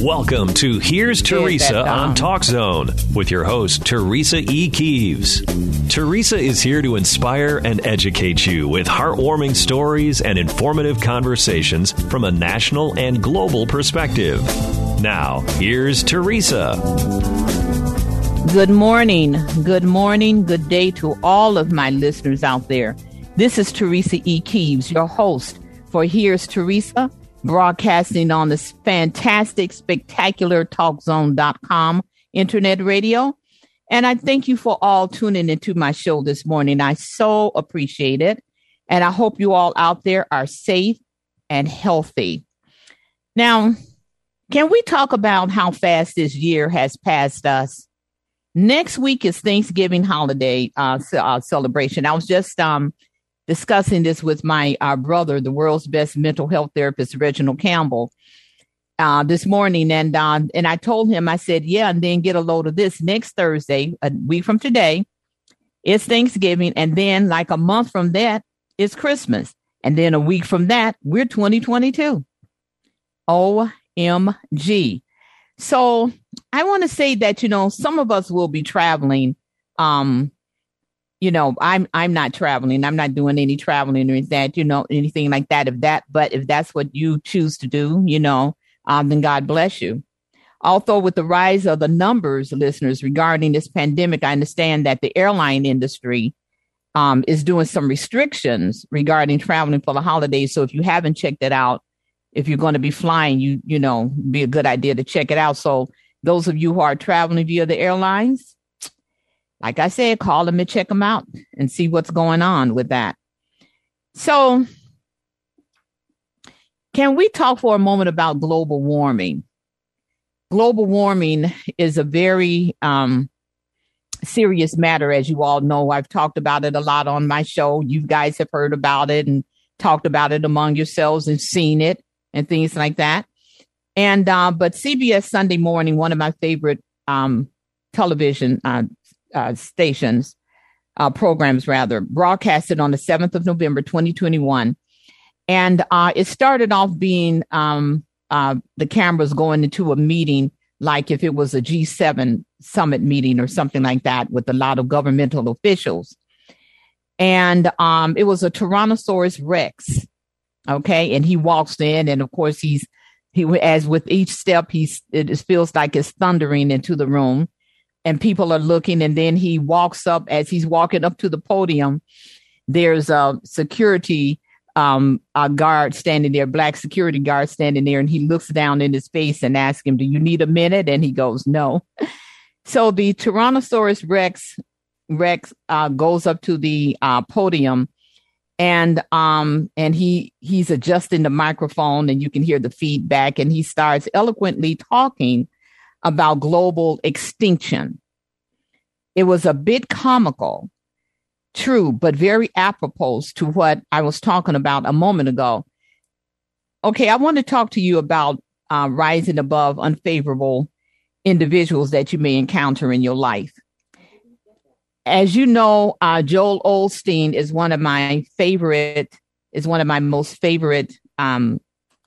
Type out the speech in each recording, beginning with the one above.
Welcome to Here's Teresa on Talk Zone with your host, Teresa E. Keeves. Teresa is here to inspire and educate you with heartwarming stories and informative conversations from a national and global perspective. Now, here's Teresa. Good morning, good morning, good day to all of my listeners out there. This is Teresa E. Keeves, your host for Here's Teresa broadcasting on this fantastic, spectacular talkzone.com internet radio. And I thank you for all tuning into my show this morning. I so appreciate it. And I hope you all out there are safe and healthy. Now, can we talk about how fast this year has passed us? Next week is Thanksgiving holiday uh, uh, celebration. I was just um, discussing this with my uh, brother, the world's best mental health therapist, Reginald Campbell, uh, this morning. And, uh, and I told him, I said, yeah, and then get a load of this next Thursday, a week from today, it's Thanksgiving. And then like a month from that, it's Christmas. And then a week from that, we're 2022. OMG. So I want to say that, you know, some of us will be traveling um, you know, I'm I'm not traveling. I'm not doing any traveling or that, you know, anything like that. If that, but if that's what you choose to do, you know, um, then God bless you. Although with the rise of the numbers, listeners, regarding this pandemic, I understand that the airline industry um, is doing some restrictions regarding traveling for the holidays. So if you haven't checked it out, if you're going to be flying, you you know, be a good idea to check it out. So those of you who are traveling via the airlines, like I said, call them and check them out and see what's going on with that. So, can we talk for a moment about global warming? Global warming is a very um, serious matter, as you all know. I've talked about it a lot on my show. You guys have heard about it and talked about it among yourselves and seen it and things like that. And uh, but CBS Sunday Morning, one of my favorite um, television uh, uh, stations, uh, programs rather, broadcasted on the 7th of November, 2021. And uh, it started off being um, uh, the cameras going into a meeting, like if it was a G7 summit meeting or something like that, with a lot of governmental officials. And um, it was a Tyrannosaurus Rex. Okay. And he walks in, and of course, he's he as with each step, he's it feels like it's thundering into the room and people are looking and then he walks up as he's walking up to the podium there's a security um, a guard standing there black security guard standing there and he looks down in his face and asks him do you need a minute? And he goes no. So the tyrannosaurus rex rex uh, goes up to the uh, podium and um and he he's adjusting the microphone and you can hear the feedback and he starts eloquently talking about global extinction. It was a bit comical, true, but very apropos to what I was talking about a moment ago. Okay, I want to talk to you about uh, rising above unfavorable individuals that you may encounter in your life. As you know, uh, Joel Osteen is one of my favorite, is one of my most favorite um,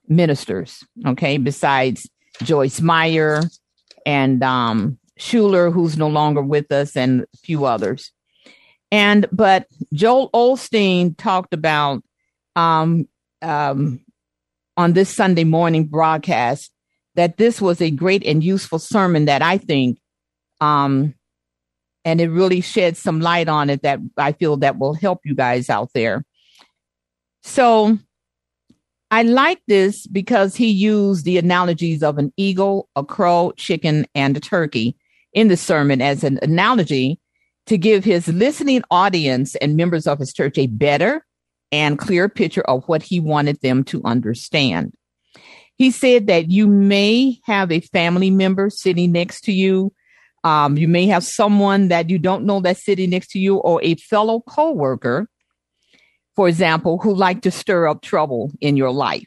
ministers. Okay, besides Joyce Meyer, and um, Schuller, who's no longer with us, and a few others. And but Joel Osteen talked about um, um, on this Sunday morning broadcast that this was a great and useful sermon that I think, um, and it really sheds some light on it that I feel that will help you guys out there. So I like this because he used the analogies of an eagle, a crow, chicken, and a turkey in the sermon as an analogy to give his listening audience and members of his church a better and clear picture of what he wanted them to understand. He said that you may have a family member sitting next to you. Um, you may have someone that you don't know that's sitting next to you or a fellow coworker for example, who like to stir up trouble in your life.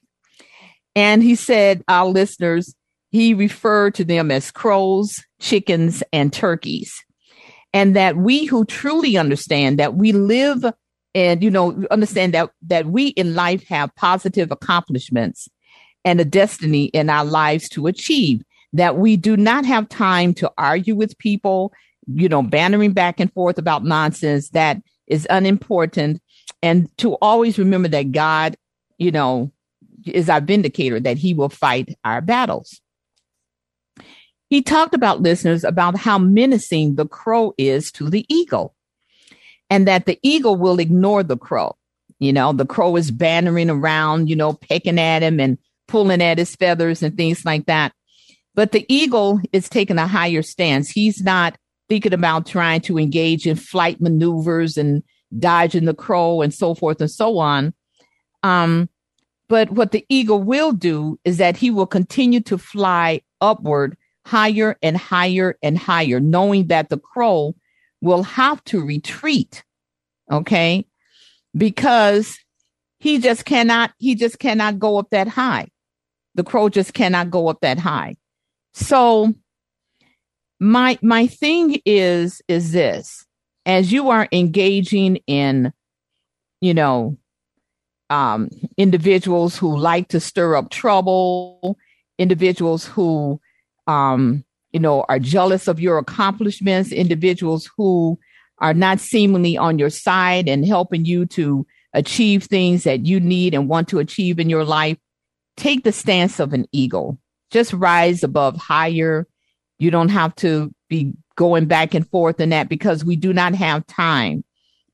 And he said, our listeners, he referred to them as crows, chickens, and turkeys. And that we who truly understand that we live and, you know, understand that, that we in life have positive accomplishments and a destiny in our lives to achieve, that we do not have time to argue with people, you know, bantering back and forth about nonsense that is unimportant. And to always remember that God, you know, is our vindicator, that he will fight our battles. He talked about listeners about how menacing the crow is to the eagle and that the eagle will ignore the crow. You know, the crow is bantering around, you know, pecking at him and pulling at his feathers and things like that. But the eagle is taking a higher stance. He's not thinking about trying to engage in flight maneuvers and dodging the crow and so forth and so on. Um, but what the eagle will do is that he will continue to fly upward higher and higher and higher, knowing that the crow will have to retreat. Okay. Because he just cannot, he just cannot go up that high. The crow just cannot go up that high. So my, my thing is, is this, as you are engaging in, you know, um, individuals who like to stir up trouble, individuals who, um, you know, are jealous of your accomplishments, individuals who are not seemingly on your side and helping you to achieve things that you need and want to achieve in your life. Take the stance of an eagle. Just rise above higher. You don't have to be going back and forth in that because we do not have time.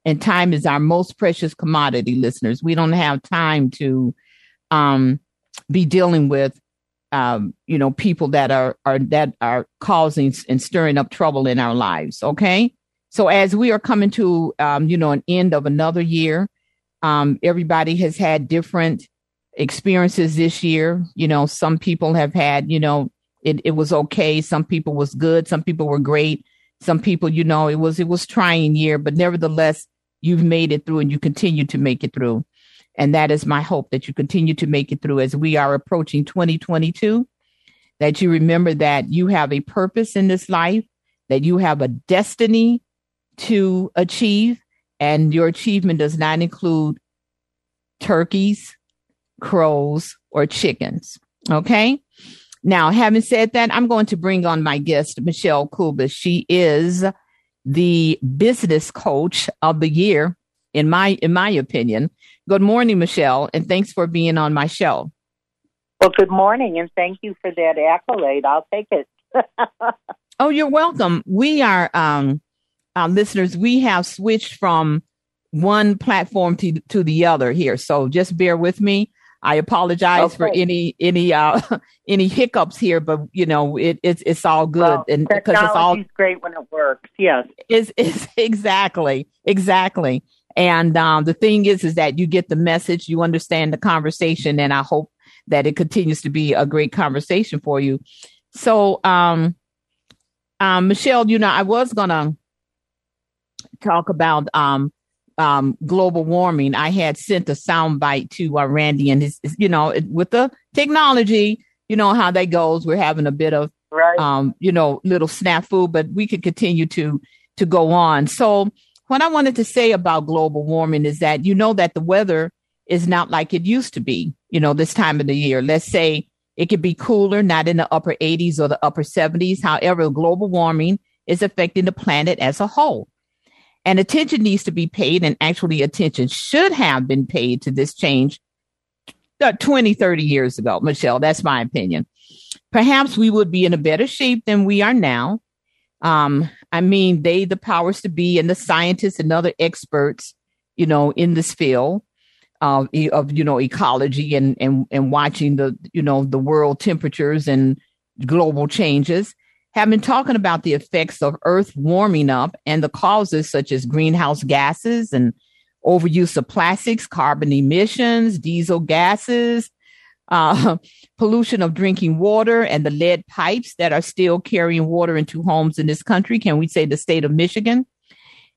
And time is our most precious commodity listeners. We don't have time to um, be dealing with um, you know people that are are that are causing and stirring up trouble in our lives okay? So as we are coming to um, you know an end of another year um, everybody has had different experiences this year. You know some people have had you know it, it was okay some people was good some people were great some people you know it was it was trying year but nevertheless you've made it through and you continue to make it through. And that is my hope that you continue to make it through as we are approaching 2022, that you remember that you have a purpose in this life, that you have a destiny to achieve, and your achievement does not include turkeys, crows, or chickens. Okay. Now, having said that, I'm going to bring on my guest, Michelle Kubas. She is the business coach of the year, in my in my opinion. Good morning, Michelle, and thanks for being on my show. Well, good morning, and thank you for that accolade. I'll take it. oh, you're welcome. We are um, uh, listeners. We have switched from one platform to to the other here, so just bear with me. I apologize okay. for any any uh any hiccups here, but you know it, it's it's all good well, and because it's all great when it works. Yes, is is exactly exactly. And um, the thing is, is that you get the message, you understand the conversation, and I hope that it continues to be a great conversation for you. So, um, um, Michelle, you know, I was gonna talk about um um, global warming, I had sent a soundbite to uh, Randy and his, you know, with the technology, you know how that goes. We're having a bit of, right. um, you know, little snafu, but we could continue to to go on. So, what I wanted to say about global warming is that you know that the weather is not like it used to be. You know, this time of the year. Let's say it could be cooler, not in the upper 80s or the upper 70s. However, global warming is affecting the planet as a whole. And attention needs to be paid, and actually, attention should have been paid to this change uh, 20, 30 years ago, Michelle. That's my opinion. Perhaps we would be in a better shape than we are now. Um, I mean, they, the powers to be, and the scientists and other experts, you know, in this field of, of you know, ecology and, and, and watching the, you know, the world temperatures and global changes have been talking about the effects of Earth warming up and the causes such as greenhouse gases and overuse of plastics, carbon emissions, diesel gases, uh, pollution of drinking water, and the lead pipes that are still carrying water into homes in this country. Can we say the state of Michigan?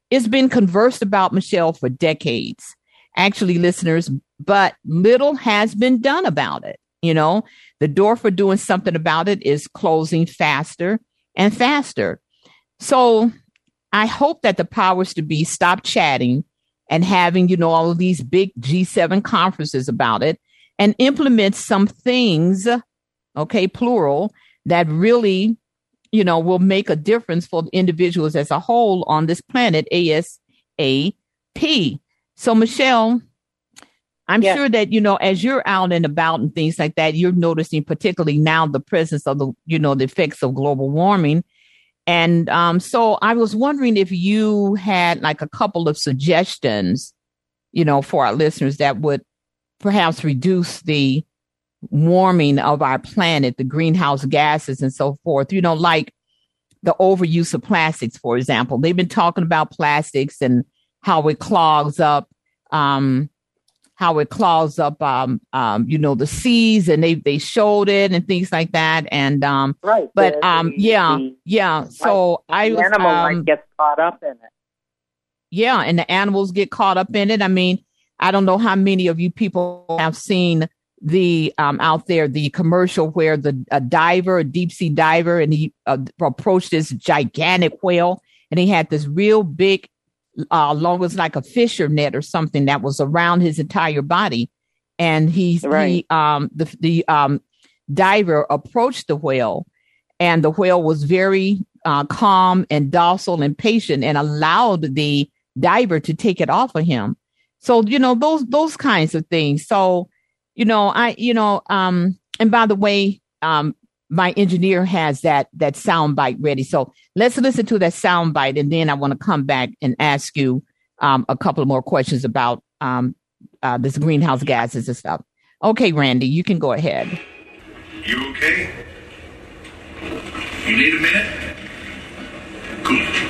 It's been conversed about, Michelle, for decades. Actually, listeners, but little has been done about it. You know, the door for doing something about it is closing faster and faster. So I hope that the powers to be stop chatting and having, you know, all of these big G7 conferences about it and implement some things, okay, plural, that really, you know, will make a difference for individuals as a whole on this planet, ASAP. So, Michelle, I'm yes. sure that, you know, as you're out and about and things like that, you're noticing particularly now the presence of the, you know, the effects of global warming. And um, so I was wondering if you had like a couple of suggestions, you know, for our listeners that would perhaps reduce the warming of our planet, the greenhouse gases and so forth, you know, like the overuse of plastics, for example. They've been talking about plastics and how it clogs up um, how it clogs up, um, um, you know, the seas, and they they showed it and things like that. And um, right, but the, um, yeah, the, yeah. So I was, animal um, might get caught up in it. Yeah, and the animals get caught up in it. I mean, I don't know how many of you people have seen the um out there the commercial where the a diver, a deep sea diver, and he uh, approached this gigantic whale, and he had this real big uh, long as like a fisher net or something that was around his entire body. And he's right. he um the the um diver approached the whale, and the whale was very uh, calm and docile and patient, and allowed the diver to take it off of him. So you know those those kinds of things. So you know I you know um and by the way um my engineer has that that sound bite ready. So let's listen to that sound bite, and then I want to come back and ask you um, a couple more questions about um, uh, this greenhouse gases and stuff. Okay, Randy, you can go ahead. You okay? You need a minute? Good.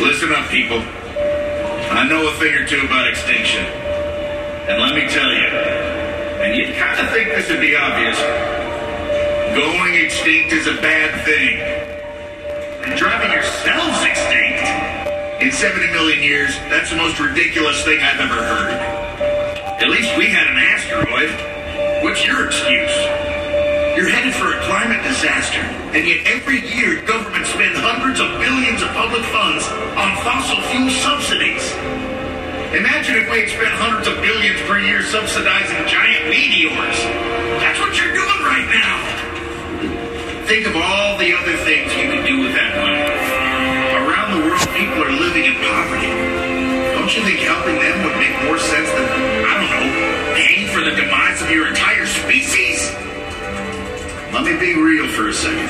Listen up, people. I know a thing or two about extinction. And let me tell you, and you'd kind of think this would be obvious, going extinct is a bad thing. And driving yourselves extinct in 70 million years, that's the most ridiculous thing I've ever heard. At least we had an asteroid. What's your excuse? You're headed for a climate disaster, and yet every year governments spend hundreds of billions of public funds on fossil fuel subsidies. Imagine if we had spent hundreds of billions per year subsidizing giant meteors. That's what you're doing right now. Think of all the other things you could do with that money. Around the world, people are living in poverty. Don't you think helping them would make more sense than, I don't know, paying for the demise of your entire species? Let me be real for a second.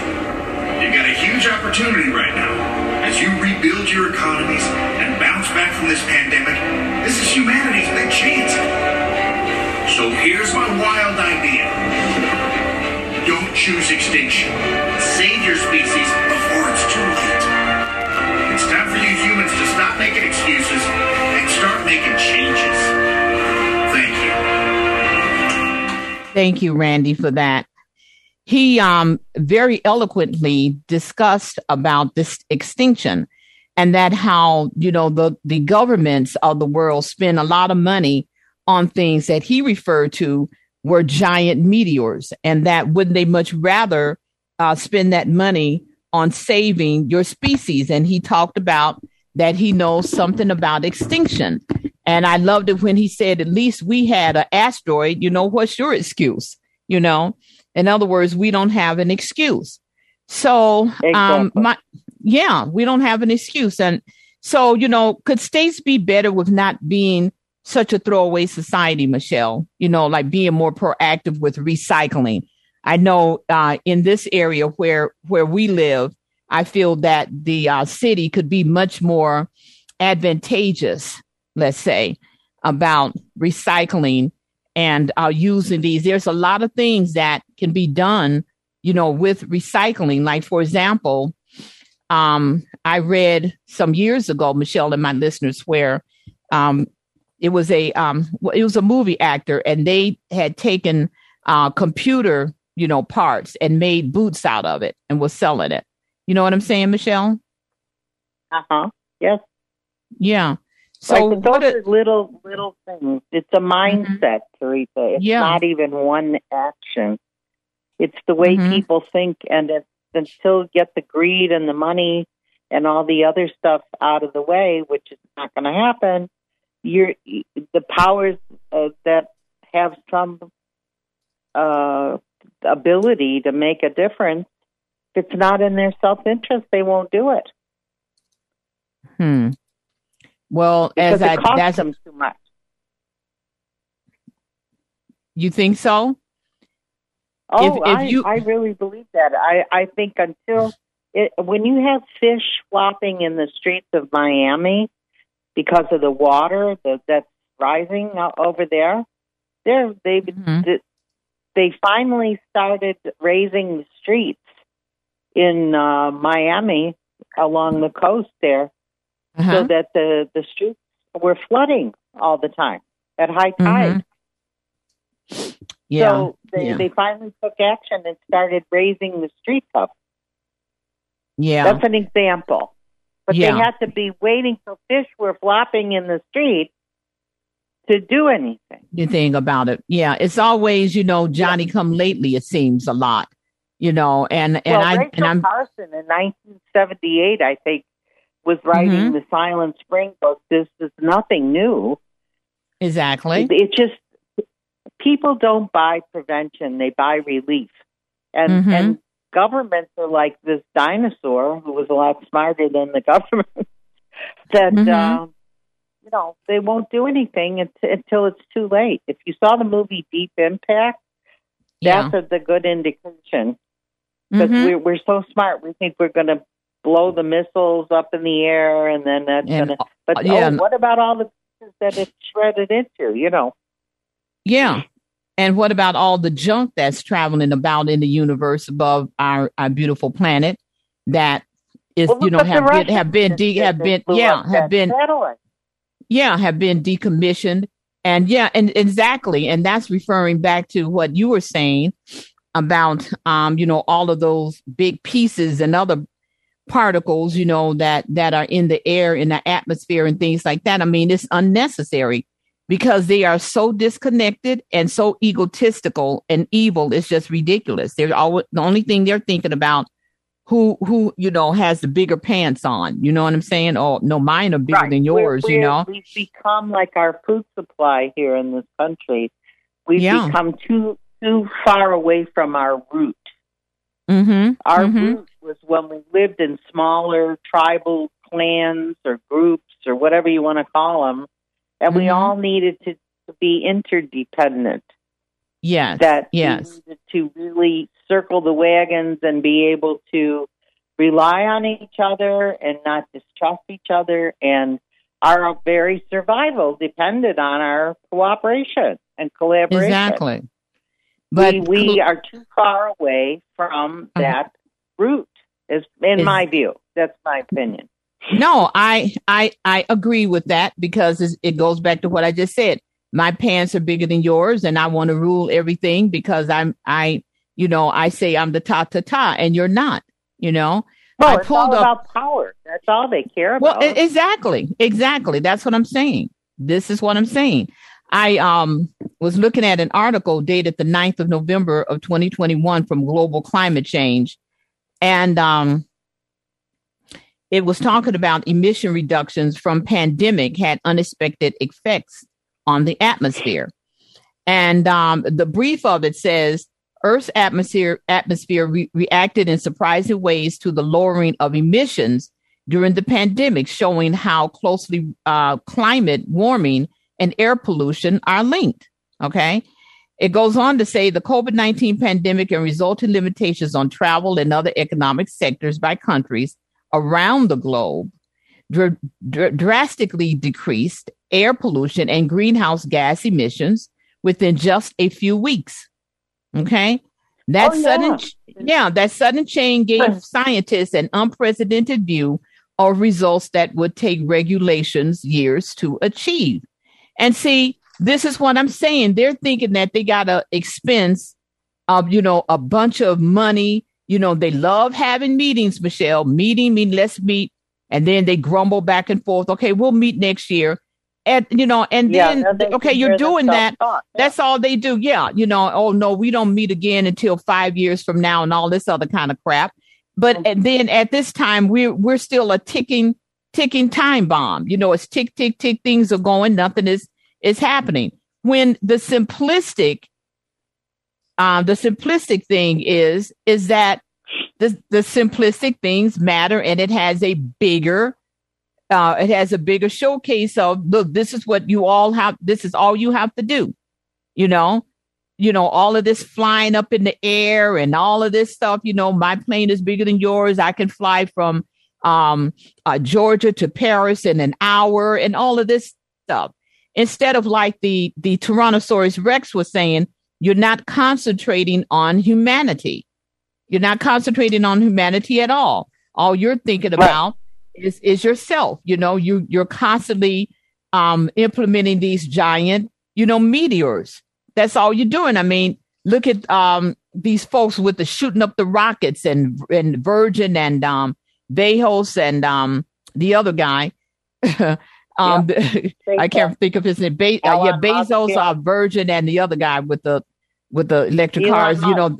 You've got a huge opportunity right now. As you rebuild your economies and bounce back from this pandemic, this is humanity's big chance. So here's my wild idea. Don't choose extinction. Save your species before it's too late. It's time for you humans to stop making excuses and start making changes. Thank you. Thank you, Randy, for that he um, very eloquently discussed about this extinction and that how you know the the governments of the world spend a lot of money on things that he referred to were giant meteors and that wouldn't they much rather uh, spend that money on saving your species? And he talked about that he knows something about extinction. And i loved it when he said at least we had an asteroid. You know what's your excuse? You know in other words, we don't have an excuse. So, um, exactly. um, my, yeah, we don't have an excuse. And so, you know, could states be better with not being such a throwaway society, Michelle? You know, like being more proactive with recycling. I know uh, in this area where where we live, I feel that the uh, city could be much more advantageous, let's say, about recycling and uh, using these. There's a lot of things that can be done, you know, with recycling. Like, for example, um, I read some years ago, Michelle and my listeners, where um, it was a um, it was a movie actor, and they had taken uh, computer, you know, parts and made boots out of it and was selling it. You know what I'm saying, Michelle? Uh huh. Yes. Yeah. So like, those are little little things. It's a mm-hmm. mindset, mm-hmm. Teresa. It's yeah. not even one action. It's the way mm-hmm. people think, and it's, until get the greed and the money and all the other stuff out of the way, which is not going to happen. You're the powers uh, that have some uh, ability to make a difference, if it's not in their self interest, they won't do it. Hmm. Well, because as it I, costs that's, them too much. You think so? Oh, if, if I, you... I really believe that. I, I think until it, when you have fish flopping in the streets of Miami because of the water the, that's rising over there, there they mm-hmm. they finally started raising the streets in uh, Miami along the coast there, uh-huh. so that the the streets were flooding all the time at high tide. Mm-hmm. Yeah. So they, yeah. they finally took action and started raising the streets up. Yeah. That's an example. But yeah. they had to be waiting till fish were flopping in the street to do anything. You think about it. Yeah. It's always, you know, Johnny yeah. come lately, it seems a lot. You know, and, and well, I Rachel and I'm Carson in nineteen seventy eight, I think, was writing mm-hmm. the Silent Spring book. This is nothing new. Exactly. It, it just people don't buy prevention; they buy relief, and mm-hmm. and governments are like this dinosaur who was a lot smarter than the government. that mm-hmm. uh, you know they won't do anything until it's too late. If you saw the movie Deep Impact, that's yeah. a, the good indication because mm-hmm. we're we're so smart. We think we're going to blow the missiles up in the air, and then that's going to. But yeah. oh, what about all the pieces that it's shredded into? You know. Yeah. And what about all the junk that's traveling about in the universe above our, our beautiful planet that is, well, you know, have been, have been, de- have been, yeah, have been, yeah, have been decommissioned. And yeah, and exactly. And that's referring back to what you were saying about, um, you know, all of those big pieces and other particles, you know, that, that are in the air, in the atmosphere and things like that. I mean, it's unnecessary because they are so disconnected and so egotistical and evil. It's just ridiculous. They're always the only thing they're thinking about who who you know has the bigger pants on. You know what I'm saying? Oh no, mine are bigger right. than yours. We're, we're, you know, we've become like our food supply here in this country. We've yeah. become too too far away from our root. Mm-hmm. Our mm-hmm. root was when we lived in smaller tribal clans or groups or whatever you want to call them and mm-hmm. we all needed to, to be interdependent. Yes. That yes. to really circle the wagons and be able to rely on each other and not distrust each other and our very survival depended on our cooperation and collaboration. Exactly. But we, we are too far away from uh-huh. that root, is in is, my view. That's my opinion. No, I I I agree with that because it goes back to what I just said. My pants are bigger than yours, and I want to rule everything because I'm I you know I say I'm the ta ta ta, and you're not. You know. Well, I it's all up, about power. That's all they care about. Well, exactly, exactly. That's what I'm saying. This is what I'm saying. I um was looking at an article dated the 9th of November of 2021 from Global Climate Change, and um it was talking about emission reductions from pandemic had unexpected effects on the atmosphere. And um, the brief of it says Earth's atmosphere atmosphere re- reacted in surprising ways to the lowering of emissions during the pandemic, showing how closely uh, climate warming and air pollution are linked. Okay. It goes on to say the COVID 19 pandemic and resulting limitations on travel and other economic sectors by countries around the globe dr- dr- drastically decreased air pollution and greenhouse gas emissions within just a few weeks. Okay. That oh, sudden, yeah. yeah, that sudden change gave scientists an unprecedented view of results that would take regulations years to achieve. And see, this is what I'm saying. They're thinking that they got to expense of, you know, a bunch of money you know, they love having meetings, Michelle. Meeting, mean, let's meet. And then they grumble back and forth. Okay, we'll meet next year. And, you know, and then, okay, you're doing that. Yeah. That's all they do. Yeah. You know, oh, no, we don't meet again until five years from now and all this other kind of crap. But mm-hmm. then at this time, we're, we're still a ticking, ticking time bomb. You know, it's tick, tick, tick. Things are going. Nothing is, is happening. When the simplistic, um, the simplistic thing is, is that the, the simplistic things matter and it has a bigger, uh, it has a bigger showcase of, look, this is what you all have, this is all you have to do. You know, you know, all of this flying up in the air and all of this stuff, you know, my plane is bigger than yours. I can fly from um, uh, Georgia to Paris in an hour and all of this stuff. Instead of like the, the Tyrannosaurus Rex was saying, you're not concentrating on humanity. You're not concentrating on humanity at all. All you're thinking about right. is, is yourself. You know, you, you're constantly um, implementing these giant, you know, meteors. That's all you're doing. I mean, look at um, these folks with the shooting up the rockets and, and Virgin and um, Bezos and um, the other guy. um, I can't think of his name. Be- uh, yeah, Bezos, uh, Virgin, and the other guy with the with the electric Elon cars. Musk. You know,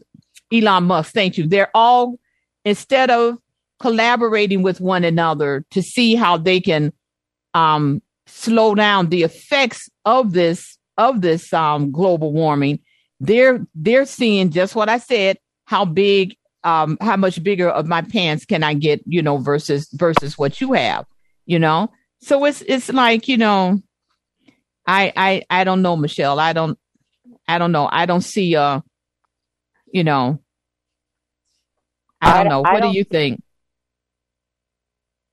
Elon Musk. Thank you. They're all instead of collaborating with one another to see how they can um, slow down the effects of this of this um, global warming. They're they're seeing just what I said. How big um, how much bigger of my pants can I get, you know, versus versus what you have, you know? So it's it's like, you know, I I I don't know, Michelle. I don't I don't know. I don't see uh you know I don't I, know. What don't, do you think?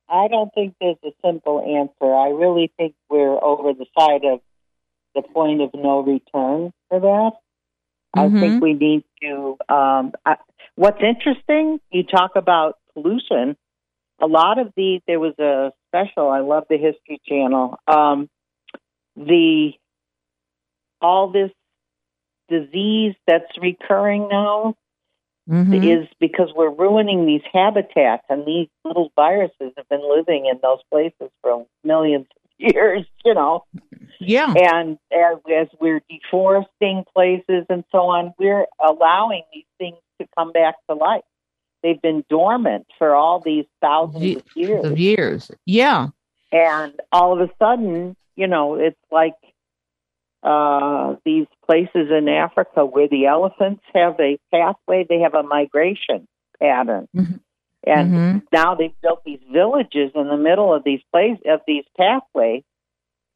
I don't think there's a simple answer. I really think we're over the side of the point of no return for that. Mm-hmm. I think mm-hmm. we need to. Um, I, What's interesting, you talk about pollution. A lot of these, there was a special. I love the History Channel. Um, the all this disease that's recurring now mm-hmm. is because we're ruining these habitats, and these little viruses have been living in those places for millions of years. You know. Yeah. And as, as we're deforesting places and so on, we're allowing these things to come back to life. They've been dormant for all these thousands of years. Of years, yeah. And all of a sudden, you know, it's like uh, these places in Africa where the elephants have a pathway, they have a migration pattern. Mm-hmm. And mm-hmm. now they've built these villages in the middle of these places of these pathways,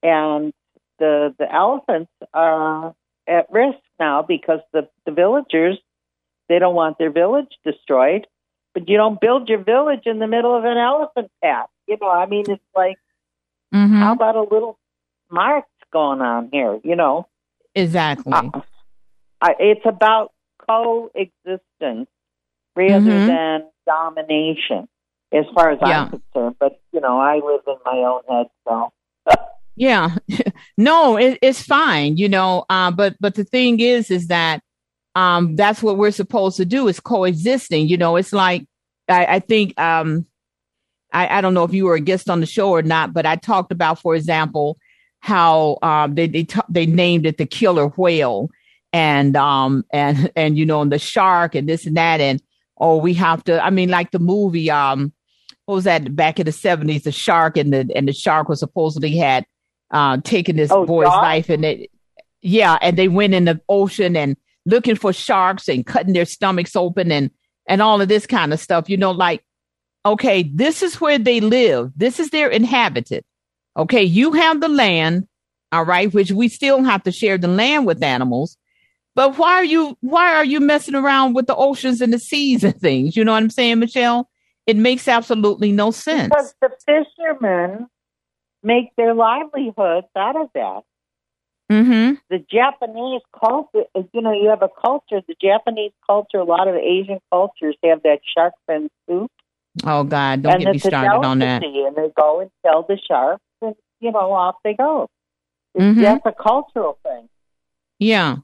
and the the elephants are at risk now because the the villagers they don't want their village destroyed, but you don't build your village in the middle of an elephant path. You know, I mean, it's like, mm-hmm. how about a little march going on here? You know, exactly. Uh, it's about coexistence rather mm-hmm. than domination, as far as yeah. I'm concerned. But you know, I live in my own head, so. yeah, no, it, it's fine, you know. Uh, but but the thing is, is that um, that's what we're supposed to do is coexisting. You know, it's like I, I think um, I, I, don't know if you were a guest on the show or not, but I talked about, for example, how um, they they, t- they named it the killer whale. And um and and you know and the shark and this and that. And oh we have to I mean like the movie um what was that back in the seventies? The shark and the and the shark was supposedly had uh taken this oh, boy's life and it yeah and they went in the ocean and looking for sharks and cutting their stomachs open and and all of this kind of stuff. You know, like, okay, this is where they live. This is their inhabited. Okay, you have the land, all right, which we still have to share the land with animals. But why are you why are you messing around with the oceans and the seas and things? You know what I'm saying, Michelle? It makes absolutely no sense. Because the fishermen make their livelihoods out of that. Mm-hmm. The Japanese culture, you know, you have a culture, the Japanese culture, a lot of Asian cultures have that shark fin soup. Oh, God, don't and get me started on that. And they go and tell the sharks, and, you know, off they go. Mm-hmm. That's a cultural thing. Yeah.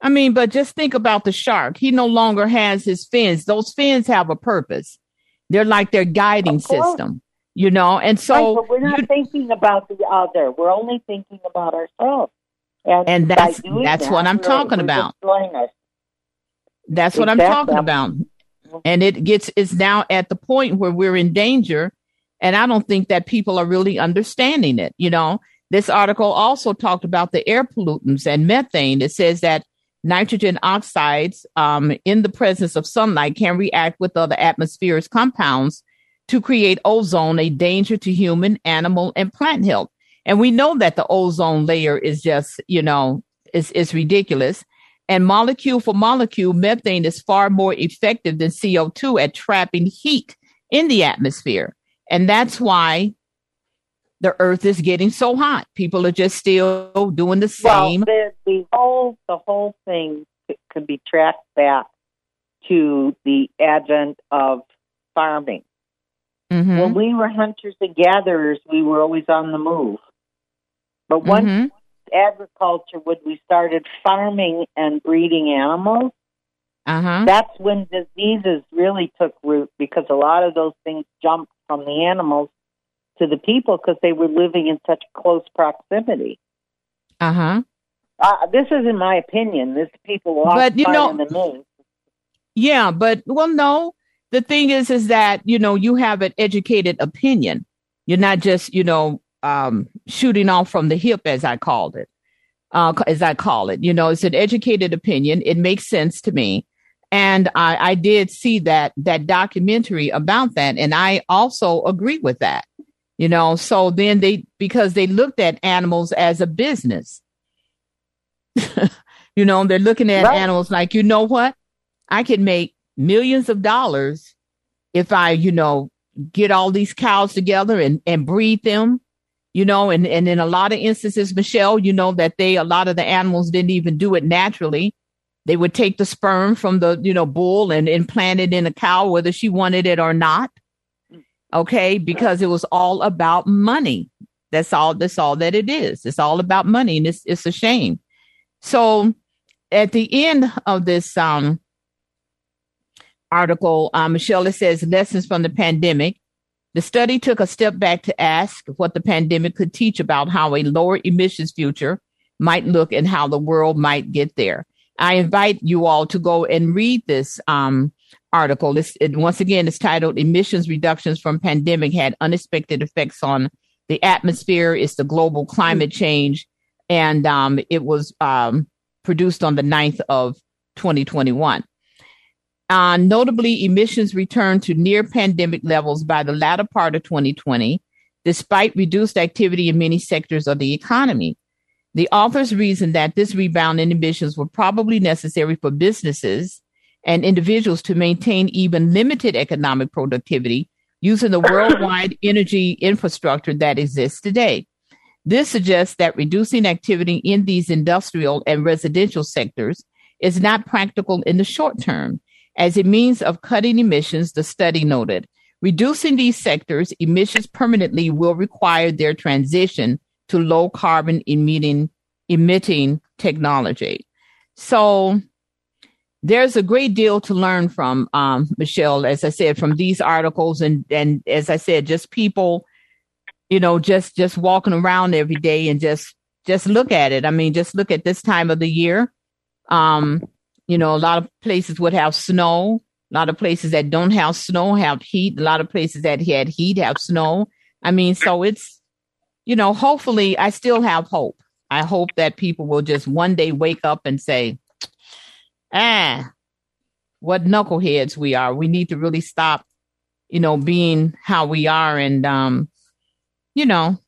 I mean, but just think about the shark. He no longer has his fins. Those fins have a purpose. They're like their guiding system, you know. And so, right, but we're not you, thinking about the other. We're only thinking about ourselves. And, and that's that's that, what I'm talking about. That's what I'm talking about. And it gets it's now at the point where we're in danger. And I don't think that people are really understanding it. You know, This article also talked about the air pollutants and methane. It says that nitrogen oxides um, in the presence of sunlight can react with other atmosphere's compounds to create ozone, a danger to human, animal, and plant health. And we know that the ozone layer is just, you know, it's, is ridiculous. And molecule for molecule, methane is far more effective than CO2 at trapping heat in the atmosphere. And that's why the earth is getting so hot. People are just still doing the same. Well, the, the whole the whole thing could be tracked back to the advent of farming. Mm-hmm. When we were hunters and gatherers, we were always on the move. But once mm-hmm. agriculture, when we started farming and breeding animals, uh-huh. that's when diseases really took root because a lot of those things jumped from the animals to the people because they were living in such close proximity. Uh-huh. Uh, this isn't my opinion. This people but you know, the moon. Yeah, but well, no. The thing is, is that you know you have an educated opinion. You're not just you know um, shooting off from the hip, as I called it, uh, as I call it. You know, it's an educated opinion. It makes sense to me, and I, I did see that that documentary about that, and I also agree with that you know so then they because they looked at animals as a business you know they're looking at right. animals like you know what i can make millions of dollars if i you know get all these cows together and and breed them you know and and in a lot of instances michelle you know that they a lot of the animals didn't even do it naturally they would take the sperm from the you know bull and implant it in a cow whether she wanted it or not Okay. Because it was all about money. That's all, that's all that it is. It's all about money and it's, it's a shame. So at the end of this, um, article, uh, Michelle, it says lessons from the pandemic. The study took a step back to ask what the pandemic could teach about how a lower emissions future might look and how the world might get there. I invite you all to go and read this um, article. This, it, once again, it's titled Emissions Reductions from Pandemic Had Unexpected Effects on the Atmosphere. It's the Global Climate Change. And um, it was um, produced on the 9th of 2021. Uh, notably, emissions returned to near pandemic levels by the latter part of 2020, despite reduced activity in many sectors of the economy. The authors reasoned that this rebound in emissions were probably necessary for businesses and individuals to maintain even limited economic productivity using the worldwide energy infrastructure that exists today. This suggests that reducing activity in these industrial and residential sectors is not practical in the short term. As a means of cutting emissions, the study noted, reducing these sectors' emissions permanently will require their transition to low carbon emitting, emitting technology. So there's a great deal to learn from um, Michelle, as I said, from these articles, and and as I said, just people, you know, just just walking around every day and just just look at it. I mean, just look at this time of the year. Um, you know, a lot of places would have snow. A lot of places that don't have snow have heat. A lot of places that had heat have snow. I mean, so it's, you know, hopefully, I still have hope. I hope that people will just one day wake up and say, ah, what knuckleheads we are. We need to really stop, you know, being how we are and, um, you know,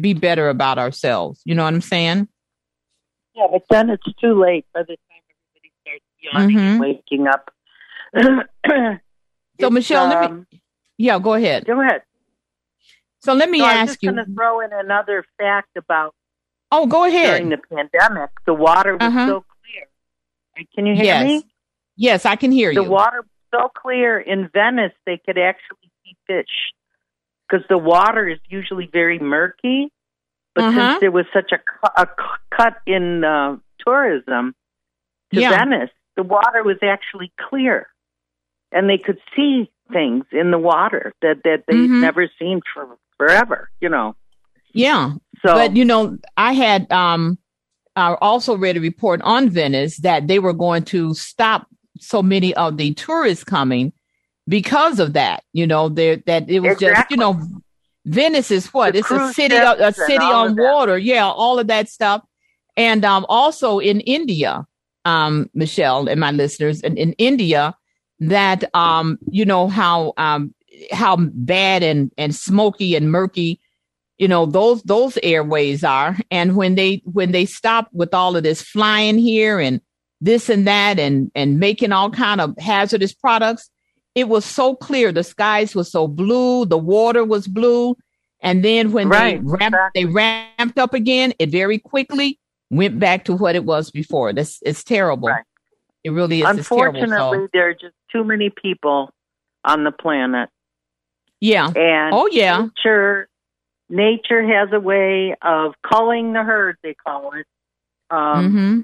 be better about ourselves. You know what I'm saying? Yeah, but then it's too late by the yawning mm-hmm. waking up. so, Michelle, um, let me, um, yeah, go ahead. Go ahead. So let me so ask I'm just you. I'm going to throw in another fact about. Oh, go ahead. During the pandemic, the water was uh-huh. so clear. can you hear yes. me? Yes, I can hear the you. The water was so clear in Venice they could actually see fish because the water is usually very murky. But uh-huh. since there was such a, a cut in uh, tourism to yeah. Venice, the water was actually clear, and they could see things in the water that that they've mm-hmm. never seen for forever. You know. Yeah. So, but you know, I had um I also read a report on Venice that they were going to stop so many of the tourists coming because of that. You know, there that it was exactly. just you know Venice is what? The it's a city, a city on water. Yeah, all of that stuff. And um, also in India, um, Michelle and my listeners, in, in India, that um, you know how um, how bad and and smoky and murky, you know those those airways are. And when they when they stop with all of this flying here and this and that and and making all kind of hazardous products, it was so clear. The skies were so blue, the water was blue, and then when right, they ramped exactly. they ramped up again, it very quickly went back to what it was before. This it's terrible. Right. It really is. Unfortunately, there are just too many people on the planet. Yeah. And oh yeah. Nature, nature has a way of culling the herd. They call it. Um, mm-hmm.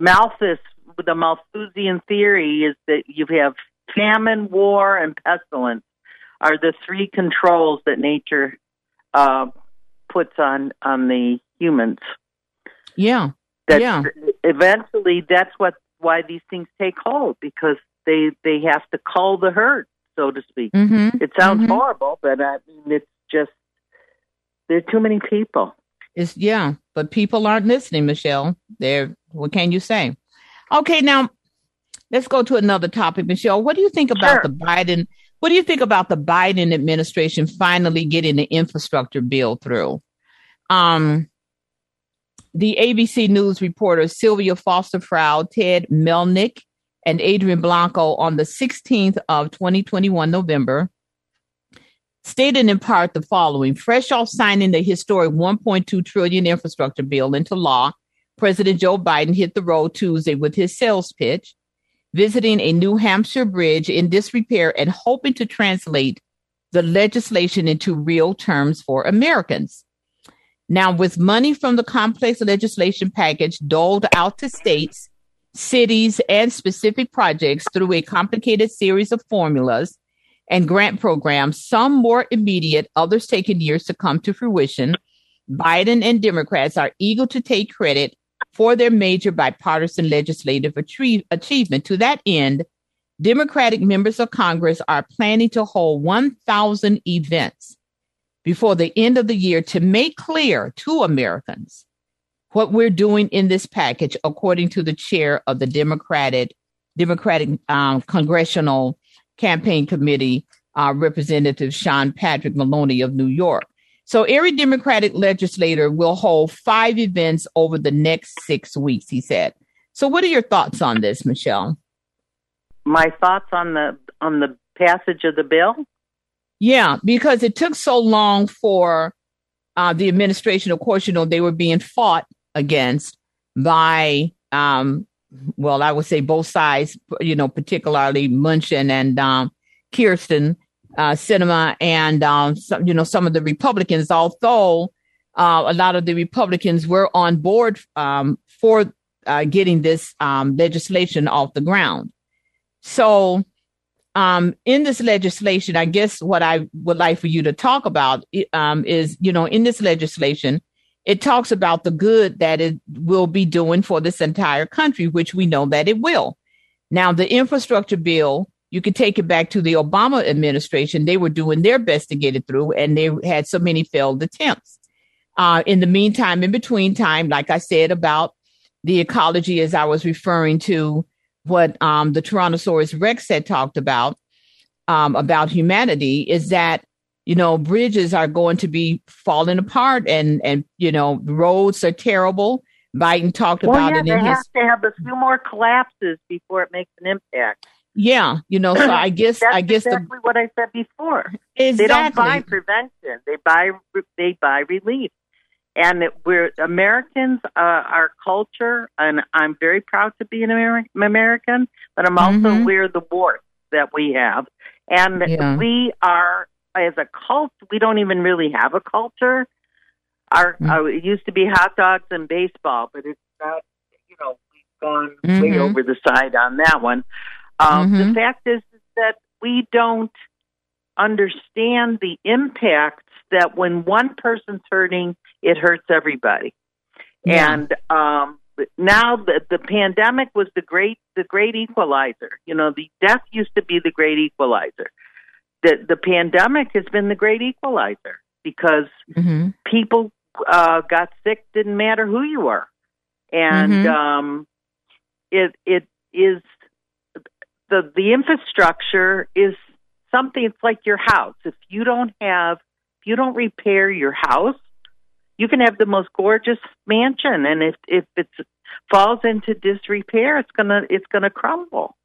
Malthus, the Malthusian theory is that you have famine, war, and pestilence are the three controls that nature uh, puts on on the humans. Yeah. That yeah. Eventually, that's what why these things take hold because they they have to cull the herd, so to speak. Mm-hmm. It sounds mm-hmm. horrible, but I mean it's just there are too many people. It's yeah, but people aren't listening, Michelle. They're what can you say? Okay, now let's go to another topic, Michelle. What do you think about sure. the Biden? What do you think about the Biden administration finally getting the infrastructure bill through? Um, the ABC News reporters Silvia Foster-Frau, Ted Mellnik, and Adrian Blanco on the 16th of 2021 November stated in part the following fresh off signing the historic 1.2 trillion infrastructure bill into law president joe biden hit the road tuesday with his sales pitch visiting a new hampshire bridge in disrepair and hoping to translate the legislation into real terms for americans now, with money from the complex legislation package doled out to states, cities, and specific projects through a complicated series of formulas and grant programs, some more immediate, others taking years to come to fruition, Biden and Democrats are eager to take credit for their major bipartisan legislative achievement. To that end, Democratic members of Congress are planning to hold 1,000 events before the end of the year to make clear to Americans what we're doing in this package, according to the chair of the Democratic Democratic um, Congressional Campaign Committee, uh, Representative Sean Patrick Maloney of New York. So every Democratic legislator will hold five events over the next six weeks, he said. So what are your thoughts on this, Michelle? My thoughts on the on the passage of the bill? Yeah, because it took so long for uh, the administration. Of course, you know, they were being fought against by, um, well, I would say both sides, you know, particularly Manchin and um, Kyrsten uh, Sinema and, um, some, you know, some of the Republicans, although uh, a lot of the Republicans were on board um, for uh, getting this um, legislation off the ground. So, um, in this legislation, I guess what I would like for you to talk about um, is, you know, in this legislation, it talks about the good that it will be doing for this entire country, which we know that it will. Now, the infrastructure bill, you could take it back to the Obama administration. They were doing their best to get it through, and they had so many failed attempts. Uh, in the meantime, in between time, like I said about the ecology, as I was referring to, what um, the Tyrannosaurus Rex had talked about um, about humanity is that you know bridges are going to be falling apart and and you know roads are terrible. Biden talked well, about yeah, it. They have his, to have a few more collapses before it makes an impact. Yeah, you know, so I guess I guess exactly the, what I said before. Exactly. They don't buy prevention; they buy they buy relief and we're Americans, uh, our culture, and I'm very proud to be an American, but I'm also mm-hmm. aware of the warts that we have, and yeah. we are as a cult. We don't even really have a culture. Our mm-hmm. uh, it used to be hot dogs and baseball, but it's not. You know, we've gone mm-hmm. way over the side on that one. Um, the mm-hmm. fact is, is that we don't understand the impacts that when one person's hurting it hurts everybody. Yeah. And um, now the, the pandemic was the great the great equalizer. You know, the death used to be the great equalizer. the the pandemic has been the great equalizer because mm-hmm. people uh, got sick. Didn't matter who you were, and mm-hmm. um, it it is the the infrastructure is something. It's like your house. If you don't have, you don't repair your house, you can have the most gorgeous mansion, and if if it falls into disrepair, it's gonna it's gonna crumble.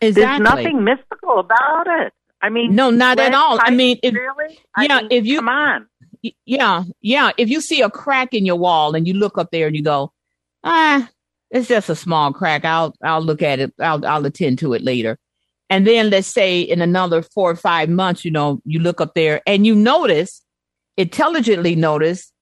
Exactly. There's nothing mystical about it. I mean, no, not at all. I mean, if, really? yeah, I mean, if you come on, yeah, yeah. If you see a crack in your wall and you look up there and you go, ah, it's just a small crack. I'll I'll look at it. I'll I'll attend to it later. And then let's say in another four or five months, you know, you look up there and you notice, intelligently notice,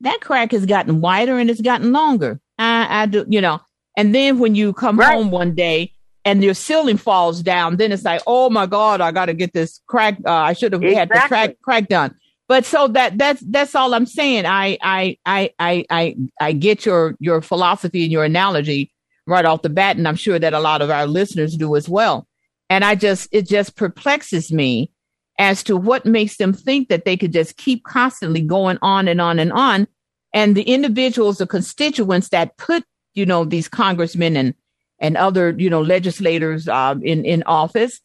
that crack has gotten wider and it's gotten longer. I, I do, you know. And then when you come right. home one day and your ceiling falls down, then it's like, oh my God, I got to get this crack. Uh, I should have exactly. had the crack crack done. But so that that's that's all I'm saying. I I I I I I get your your philosophy and your analogy right off the bat, and I'm sure that a lot of our listeners do as well. And I just it just perplexes me as to what makes them think that they could just keep constantly going on and on and on. And the individuals, the constituents that put you know these congressmen and and other you know legislators uh, in in office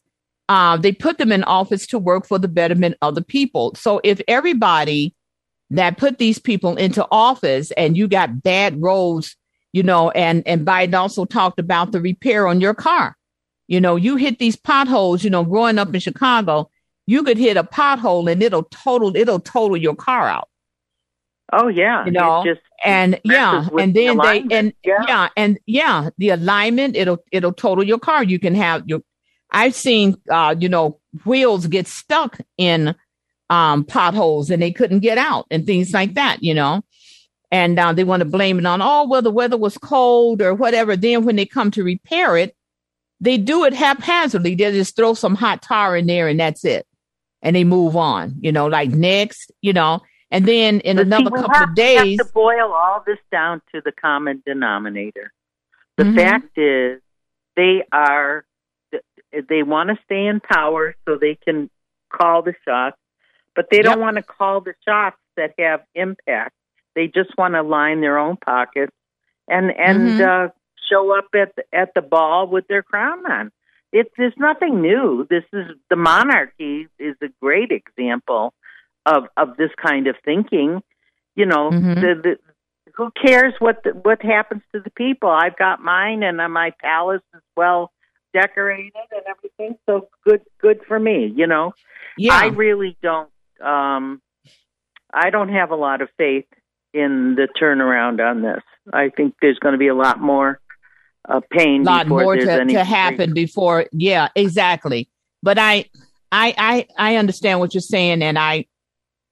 uh, they put them in office to work for the betterment of the people. So if everybody that put these people into office and you got bad roads, you know, and, and Biden also talked about the repair on your car. You know, you hit these potholes, you know, growing up in Chicago, you could hit a pothole and it'll total, it'll total your car out. Oh yeah. You know, just and yeah, and then the they, and yeah. yeah, and yeah, the alignment, it'll, it'll total your car. You can have your, I've seen, uh, you know, wheels get stuck in um, potholes and they couldn't get out and things like that, you know. And uh, they want to blame it on, oh, well, the weather was cold or whatever. Then when they come to repair it, they do it haphazardly. They just throw some hot tar in there and that's it. And they move on, you know, like next, you know. And then in but another see, couple have, of days. To boil all this down to the common denominator. The mm-hmm. fact is, they are they want to stay in power so they can call the shots, but they don't want to call the shots that have impact. They just want to line their own pockets and and mm-hmm. uh, show up at the, at the ball with their crown on. It's there's nothing new. This is the monarchy is a great example of of this kind of thinking. You know, mm-hmm. the, the who cares what the, what happens to the people? I've got mine, and my palace is well decorated and everything. So good, good for me. You know, yeah. I really don't. Um, I don't have a lot of faith in the turnaround on this. I think there's going to be a lot more uh, pain. A lot more to, to happen before. Yeah, exactly. But I, I, I, I understand what you're saying, and I,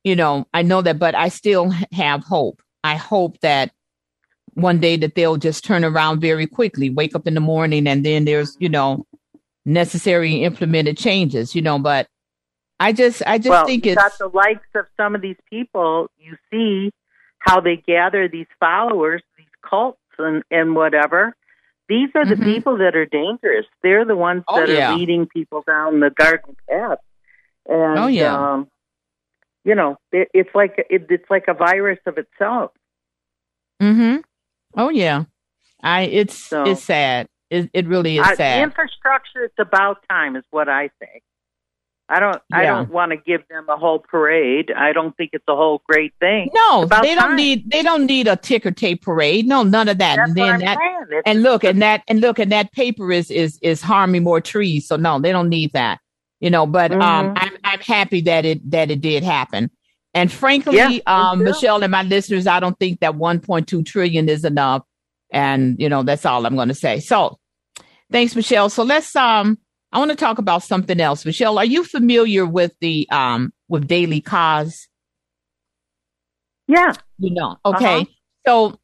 you know, I know that, but I still have hope. I hope that one day that they'll just turn around very quickly, wake up in the morning, and then there's, you know, necessary implemented changes, you know, but I just I just well, think it's got the likes of some of these people, you see how they gather these followers, these cults and, and whatever. These are the mm-hmm. people that are dangerous. They're the ones oh, that yeah. are leading people down the garden path. And oh yeah. Um, you know, it, it's like it, it's like a virus of itself. Mhm. Oh yeah, I it's so, it's sad. It it really is sad. Infrastructure. It's about time, is what I say. I don't. Yeah. I don't want to give them a whole parade. I don't think it's a whole great thing. No, they don't time. need. They don't need a ticker tape parade. No, none of that. That's and then that. And look, and that, and look, and that paper is is is harming more trees. So no, they don't need that. You know, but um, mm-hmm. um, I'm I'm happy that it that it did happen. And frankly, yeah, um, Michelle and my listeners, I don't think that 1.2 trillion is enough. And, you know, that's all I'm going to say. So thanks, Michelle. So let's, um, I want to talk about something else. Michelle, are you familiar with the, um, with Daily Kos? Yeah. You know, okay. Uh-huh. So,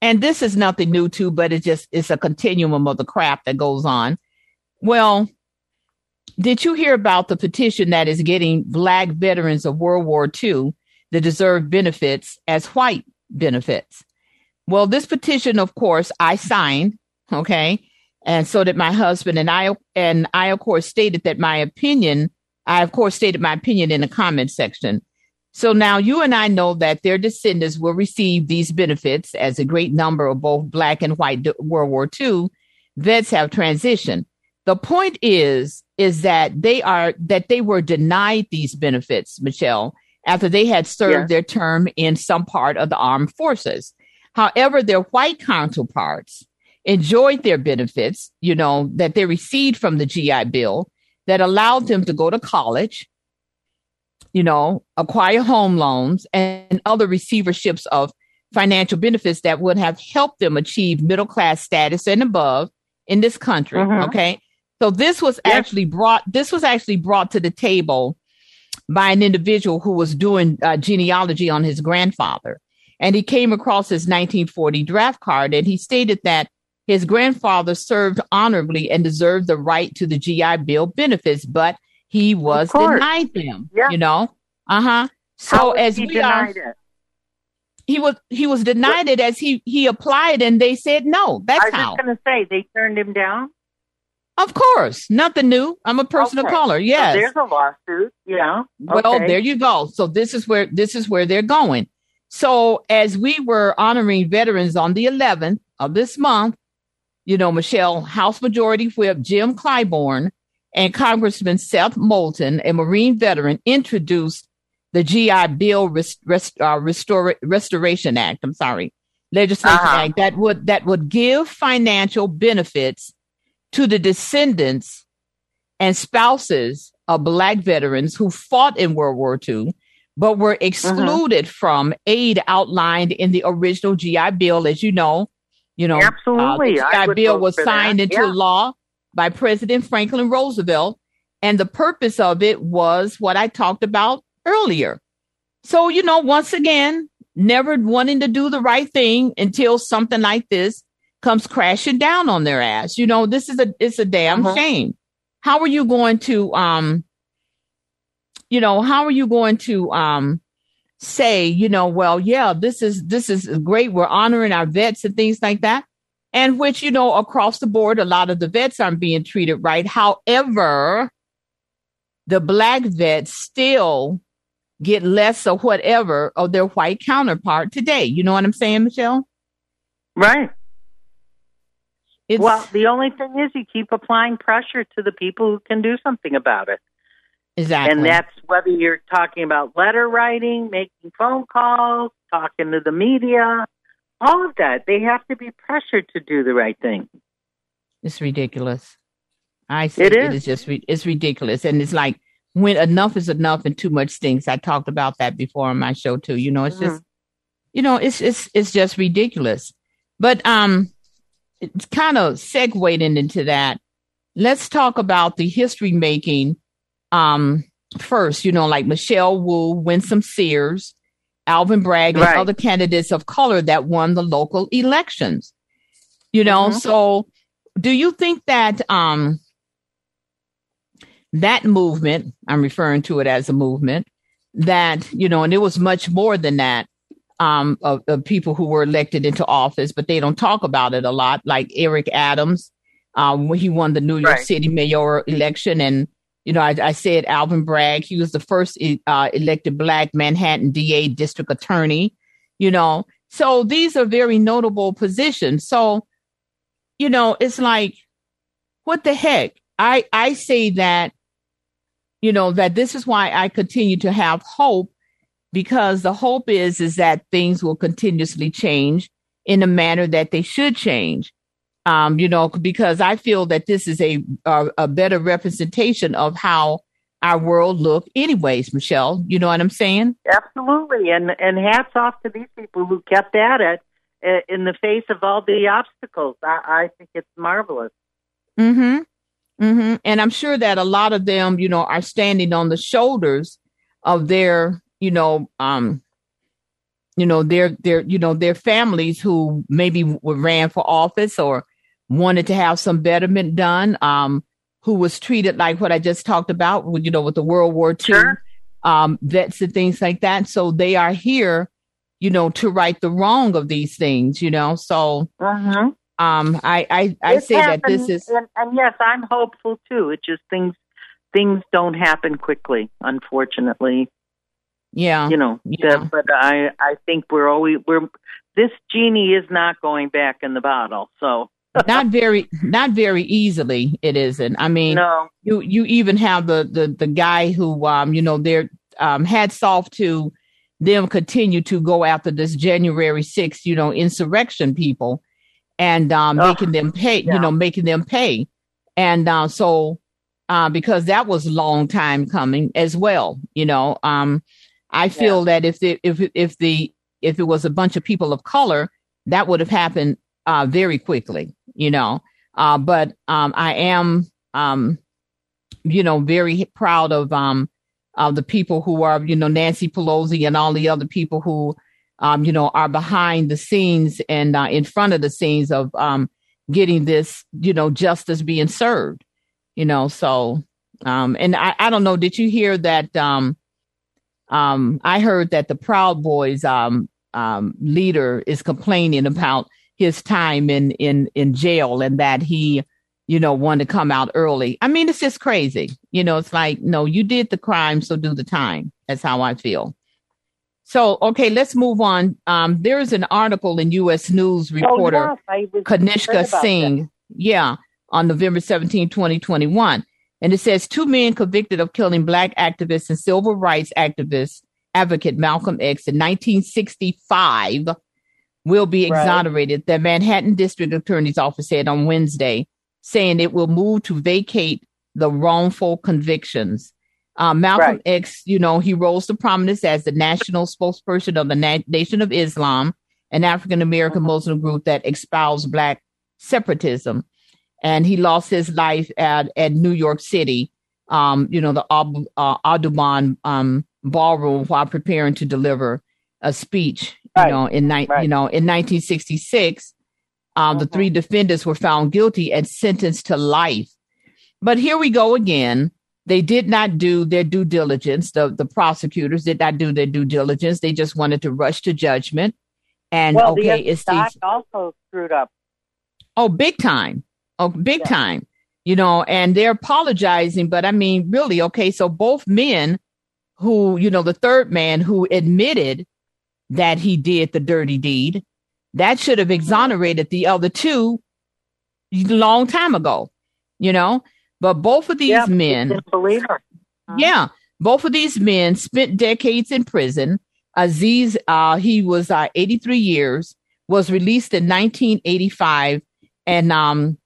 and this is nothing new to, but it just, it's a continuum of the crap that goes on. Well, did you hear about the petition that is getting Black veterans of World War II the deserved benefits as white benefits? Well, this petition, of course, I signed, okay, and so did my husband, and I and I, of course, stated that my opinion I, of course, stated my opinion in the comment section. So now you and I know that their descendants will receive these benefits as a great number of both black and white World War II vets have transitioned. The point is, is that they are, that they were denied these benefits, Michelle, after they had served their term in some part of the armed forces. However, their white counterparts enjoyed their benefits, you know, that they received from the GI Bill that allowed them to go to college, you know, acquire home loans and other receiverships of financial benefits that would have helped them achieve middle class status and above in this country. Mm-hmm. Okay. So this was yes. actually brought, this was actually brought to the table by an individual who was doing uh, genealogy on his grandfather. And he came across his 1940 draft card and he stated that his grandfather served honorably and deserved the right to the GI Bill benefits, but he was denied them. Yeah. You know, uh huh. So as we are, it? he was he was denied what? it as he he applied, and they said no. That's I was how. going to say they turned him down. Of course, nothing new. I'm a person okay. of color. Yes, so there's a lawsuit. Yeah. Okay. Well, there you go. So this is where this is where they're going. So as we were honoring veterans on the 11th of this month, you know, Michelle, House Majority Whip Jim Clyburn and Congressman Seth Moulton, a Marine veteran, introduced the GI Bill Rest, Rest, uh, Restore, Restoration Act. I'm sorry, legislation uh-huh. act that would that would give financial benefits to the descendants and spouses of Black veterans who fought in World War II, but were excluded uh-huh. from aid outlined in the original GI Bill. As you know, you know, absolutely. Uh, the Bill was signed that. into yeah. law by President Franklin Roosevelt, and the purpose of it was what I talked about earlier. So, you know, once again, never wanting to do the right thing until something like this comes crashing down on their ass. You know, this is a it's a damn uh-huh. shame. How are you going to um you know, how are you going to um say, you know, well, yeah, this is this is great. We're honoring our vets and things like that. And which, you know, across the board, a lot of the vets aren't being treated right. However, the black vets still get less or whatever of their white counterpart today. You know what I'm saying, Michelle? Right. It's, well, the only thing is you keep applying pressure to the people who can do something about it. Exactly. And that's whether you're talking about letter writing, making phone calls, talking to the media, all of that. They have to be pressured to do the right thing. It's ridiculous. I see it is. It is just it's ridiculous, and it's like when enough is enough and too much stinks. I talked about that before on my show too. You know, it's mm-hmm. just you know, it's it's it's just ridiculous. But um, it's kind of segueing into that. Let's talk about the history making um first. You know, like Michelle Wu, Winsome Sears, Alvin Bragg, and right. other candidates of color that won the local elections. You know, mm-hmm. so do you think that um that movement, I'm referring to it as a movement, that, you know, and it was much more than that, um, of, of people who were elected into office, but they don't talk about it a lot, like Eric Adams, um, when he won the New York right. City mayor election. And, you know, I, I, said Alvin Bragg, he was the first uh, elected black Manhattan DA district attorney, you know. So these are very notable positions. So, you know, it's like, what the heck? I, I say that you know, that this is why I continue to have hope because the hope is, is that things will continuously change in a manner that they should change. Um, you know, because I feel that this is a, a, a better representation of how our world look anyways, Michelle. You know what I'm saying? Absolutely. And and hats off to these people who kept at it uh, in the face of all the obstacles. I, I think it's marvelous. Mm-hmm. Mm-hmm. And I'm sure that a lot of them, you know, are standing on the shoulders of their, you know, um, you know, their their, you know, their families who maybe ran for office or wanted to have some betterment done, um, who was treated like what I just talked about, you know, with the World War II sure. um, vets and things like that. So they are here, you know, to right the wrong of these things, you know. So uh-huh. Um, I I, I say that this is and, and, yes, I'm hopeful too. It just things things don't happen quickly, unfortunately. Yeah, you know. Yeah. but I I think we're always we're this genie is not going back in the bottle. So not very not very easily it isn't i mean no. you you even have the the the guy who um you know they're um hats off to them continue to go after this january 6th you know insurrection people and um oh, making them pay yeah. you know making them pay and uh so uh because that was a long time coming as well you know um i feel yeah. that if the if if the if it was a bunch of people of color that would have happened uh, very quickly, you know. Uh, but um, I am, um, you know, very proud of um, the people who are, you know, Nancy Pelosi and all the other people who, um, you know, are behind the scenes and uh, in front of the scenes of um, getting this, you know, justice being served, you know. So, um, and I, I don't know, did you hear that? Um, um, I heard that the Proud Boys um, um, leader is complaining about his time in in in jail and that he you know wanted to come out early. I mean it's just crazy. You know it's like no you did the crime so do the time. That's how i feel. So okay let's move on. Um there's an article in us news reporter oh, yes, kanishka singh that. yeah on november 17 2021 and it says two men convicted of killing black activists and civil rights activist advocate malcolm x in 1965 will be exonerated, right. the Manhattan District Attorney's Office said on Wednesday, saying it will move to vacate the wrongful convictions. Uh, Malcolm right. X, you know, he rose to prominence as the national spokesperson of the Na- Nation of Islam, an African American mm-hmm. Muslim group that espoused Black separatism. And he lost his life at, at New York City, um, you know, the uh, Audubon um, ballroom while preparing to deliver a speech you know, in ni- right. you know, in 1966, um, mm-hmm. the three defendants were found guilty and sentenced to life. But here we go again. They did not do their due diligence. The the prosecutors did not do their due diligence. They just wanted to rush to judgment. And well, okay, the it's the, also screwed up. Oh, big time. Oh, big yeah. time. You know, and they're apologizing, but I mean, really, okay, so both men who, you know, the third man who admitted that he did the dirty deed. That should have exonerated the other two long time ago, you know. But both of these yeah, men, believe her. Uh-huh. yeah, both of these men spent decades in prison. Aziz, uh, he was uh, 83 years, was released in 1985, and um,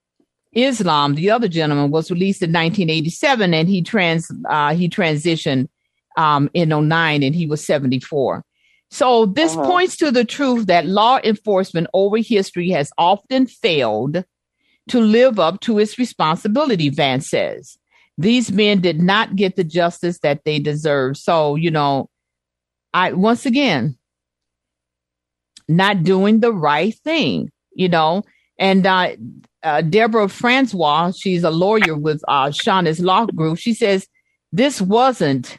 Islam, the other gentleman, was released in 1987, and he trans uh, he transitioned um, in 09, and he was 74. So this uh-huh. points to the truth that law enforcement over history has often failed to live up to its responsibility, Vance says. These men did not get the justice that they deserve. So, you know, I once again not doing the right thing, you know. And uh, uh, Deborah Francois, she's a lawyer with uh, Shauna's Law Group. She says this wasn't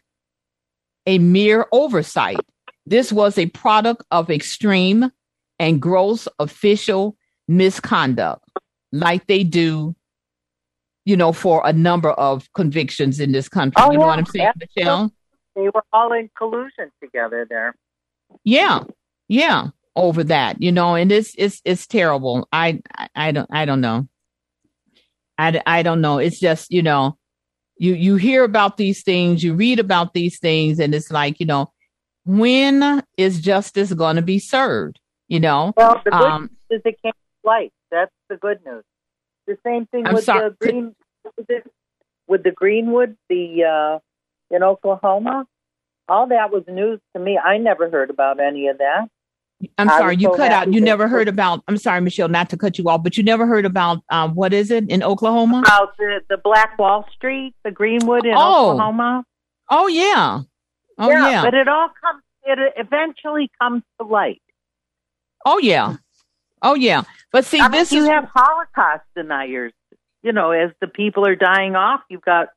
a mere oversight. This was a product of extreme and gross official misconduct, like they do, you know, for a number of convictions in this country. Oh, you know yeah. what I'm saying, Michelle? They were all in collusion together there. Yeah, yeah, over that, you know, and it's it's it's terrible. I I don't I don't know. I, I don't know. It's just you know, you you hear about these things, you read about these things, and it's like you know, when is justice going to be served? You know, well, the good um, news is it came to light. That's the good news. The same thing I'm with sorry, the green with the Greenwood, the uh, in Oklahoma. All that was news to me. I never heard about any of that. I'm sorry, you so cut out. You never heard about. I'm sorry, Michelle, not to cut you off, but you never heard about um, what is it in Oklahoma? About the the Black Wall Street, the Greenwood in oh. Oklahoma. Oh yeah, Oh yeah, yeah, but it all comes. It eventually comes to light. Oh yeah, oh yeah. But see, I this mean, is you have Holocaust deniers. You know, as the people are dying off, you've got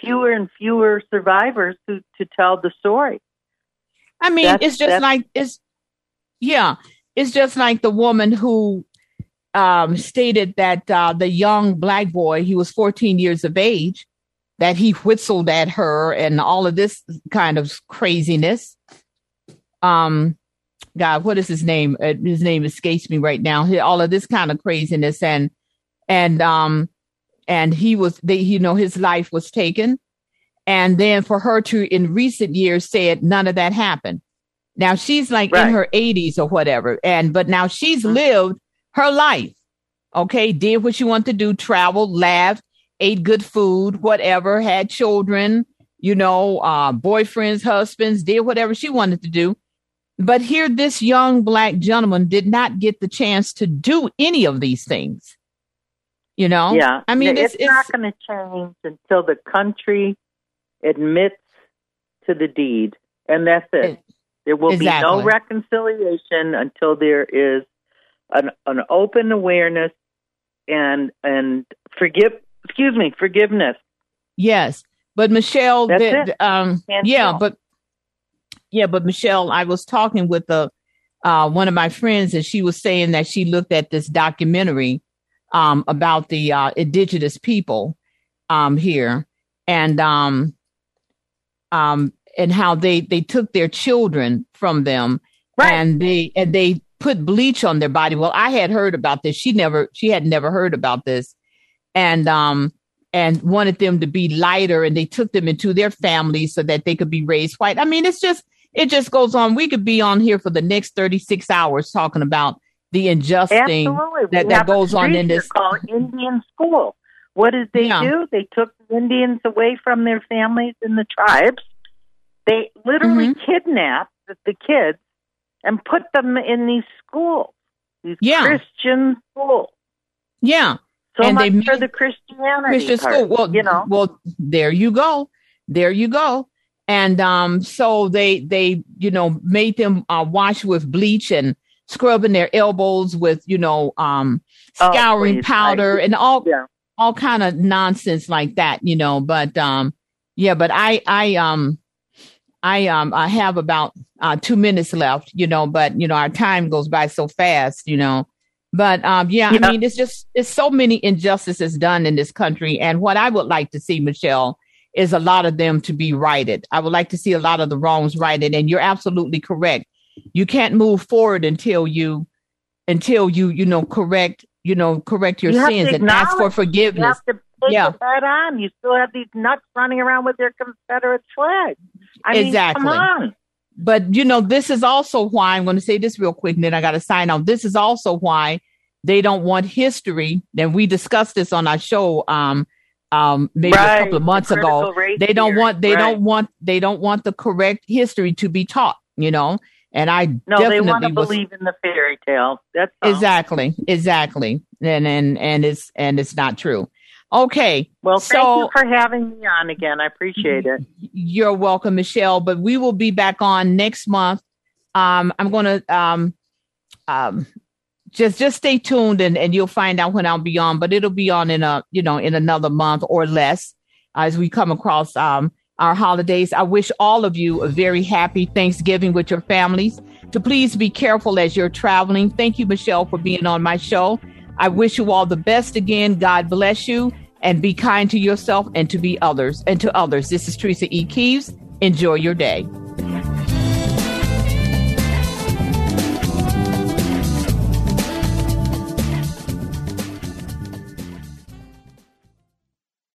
fewer and fewer survivors who to tell the story. I mean, that's, it's just like it's yeah, it's just like the woman who um, stated that uh, the young black boy, he was 14 years of age, that he whistled at her and all of this kind of craziness. Um, God, what is his name? Uh, his name escapes me right now. All of this kind of craziness and and um and he was they you know his life was taken and then for her to in recent years said none of that happened now she's like right. in her 80s or whatever and but now she's mm-hmm. lived her life okay did what she wanted to do traveled laughed ate good food whatever had children you know uh boyfriends husbands did whatever she wanted to do but here, this young black gentleman did not get the chance to do any of these things. You know? Yeah. I mean, it's, it's, it's not going to change until the country admits to the deed. And that's it. it there will exactly. be no reconciliation until there is an, an open awareness and and forgive excuse me forgiveness yes but michelle the, um yeah but yeah, but Michelle, I was talking with a uh, one of my friends, and she was saying that she looked at this documentary um, about the uh, indigenous people um, here, and um, um, and how they they took their children from them, right. and they and they put bleach on their body. Well, I had heard about this. She never she had never heard about this, and um and wanted them to be lighter, and they took them into their families so that they could be raised white. I mean, it's just it just goes on. We could be on here for the next 36 hours talking about the injustice that, that goes on in this. called Indian school. What did they yeah. do? They took the Indians away from their families and the tribes. They literally mm-hmm. kidnapped the, the kids and put them in these schools, these yeah. Christian schools. Yeah. So and they for the Christianity Christian part, school. Well, you know. Well, there you go. There you go and um, so they they you know made them uh, wash with bleach and scrubbing their elbows with you know um, oh, scouring oh, powder I, and all yeah. all kind of nonsense like that you know but um yeah but i i um i um i have about uh two minutes left you know but you know our time goes by so fast you know but um yeah, yeah. i mean it's just it's so many injustices done in this country and what i would like to see michelle is a lot of them to be righted. I would like to see a lot of the wrongs righted. And you're absolutely correct. You can't move forward until you, until you, you know, correct, you know, correct your you sins and ask for forgiveness. You have to take yeah. that on. You still have these nuts running around with their Confederate flag. I exactly. Mean, come on. But you know, this is also why I'm going to say this real quick, and then I got to sign off. This is also why they don't want history. And we discussed this on our show. Um, um, maybe right. a couple of months ago. They don't want they right. don't want they don't want the correct history to be taught. You know, and I no, they want to believe in the fairy tale. That's all. exactly exactly, and and and it's and it's not true. Okay. Well, thank so, you for having me on again. I appreciate it. You're welcome, Michelle. But we will be back on next month. Um, I'm going to um, um, just just stay tuned and, and you'll find out when I'll be on, but it'll be on in a you know in another month or less as we come across um, our holidays. I wish all of you a very happy Thanksgiving with your families. To please be careful as you're traveling. Thank you, Michelle, for being on my show. I wish you all the best again. God bless you and be kind to yourself and to be others and to others. This is Teresa E. Keeves. Enjoy your day.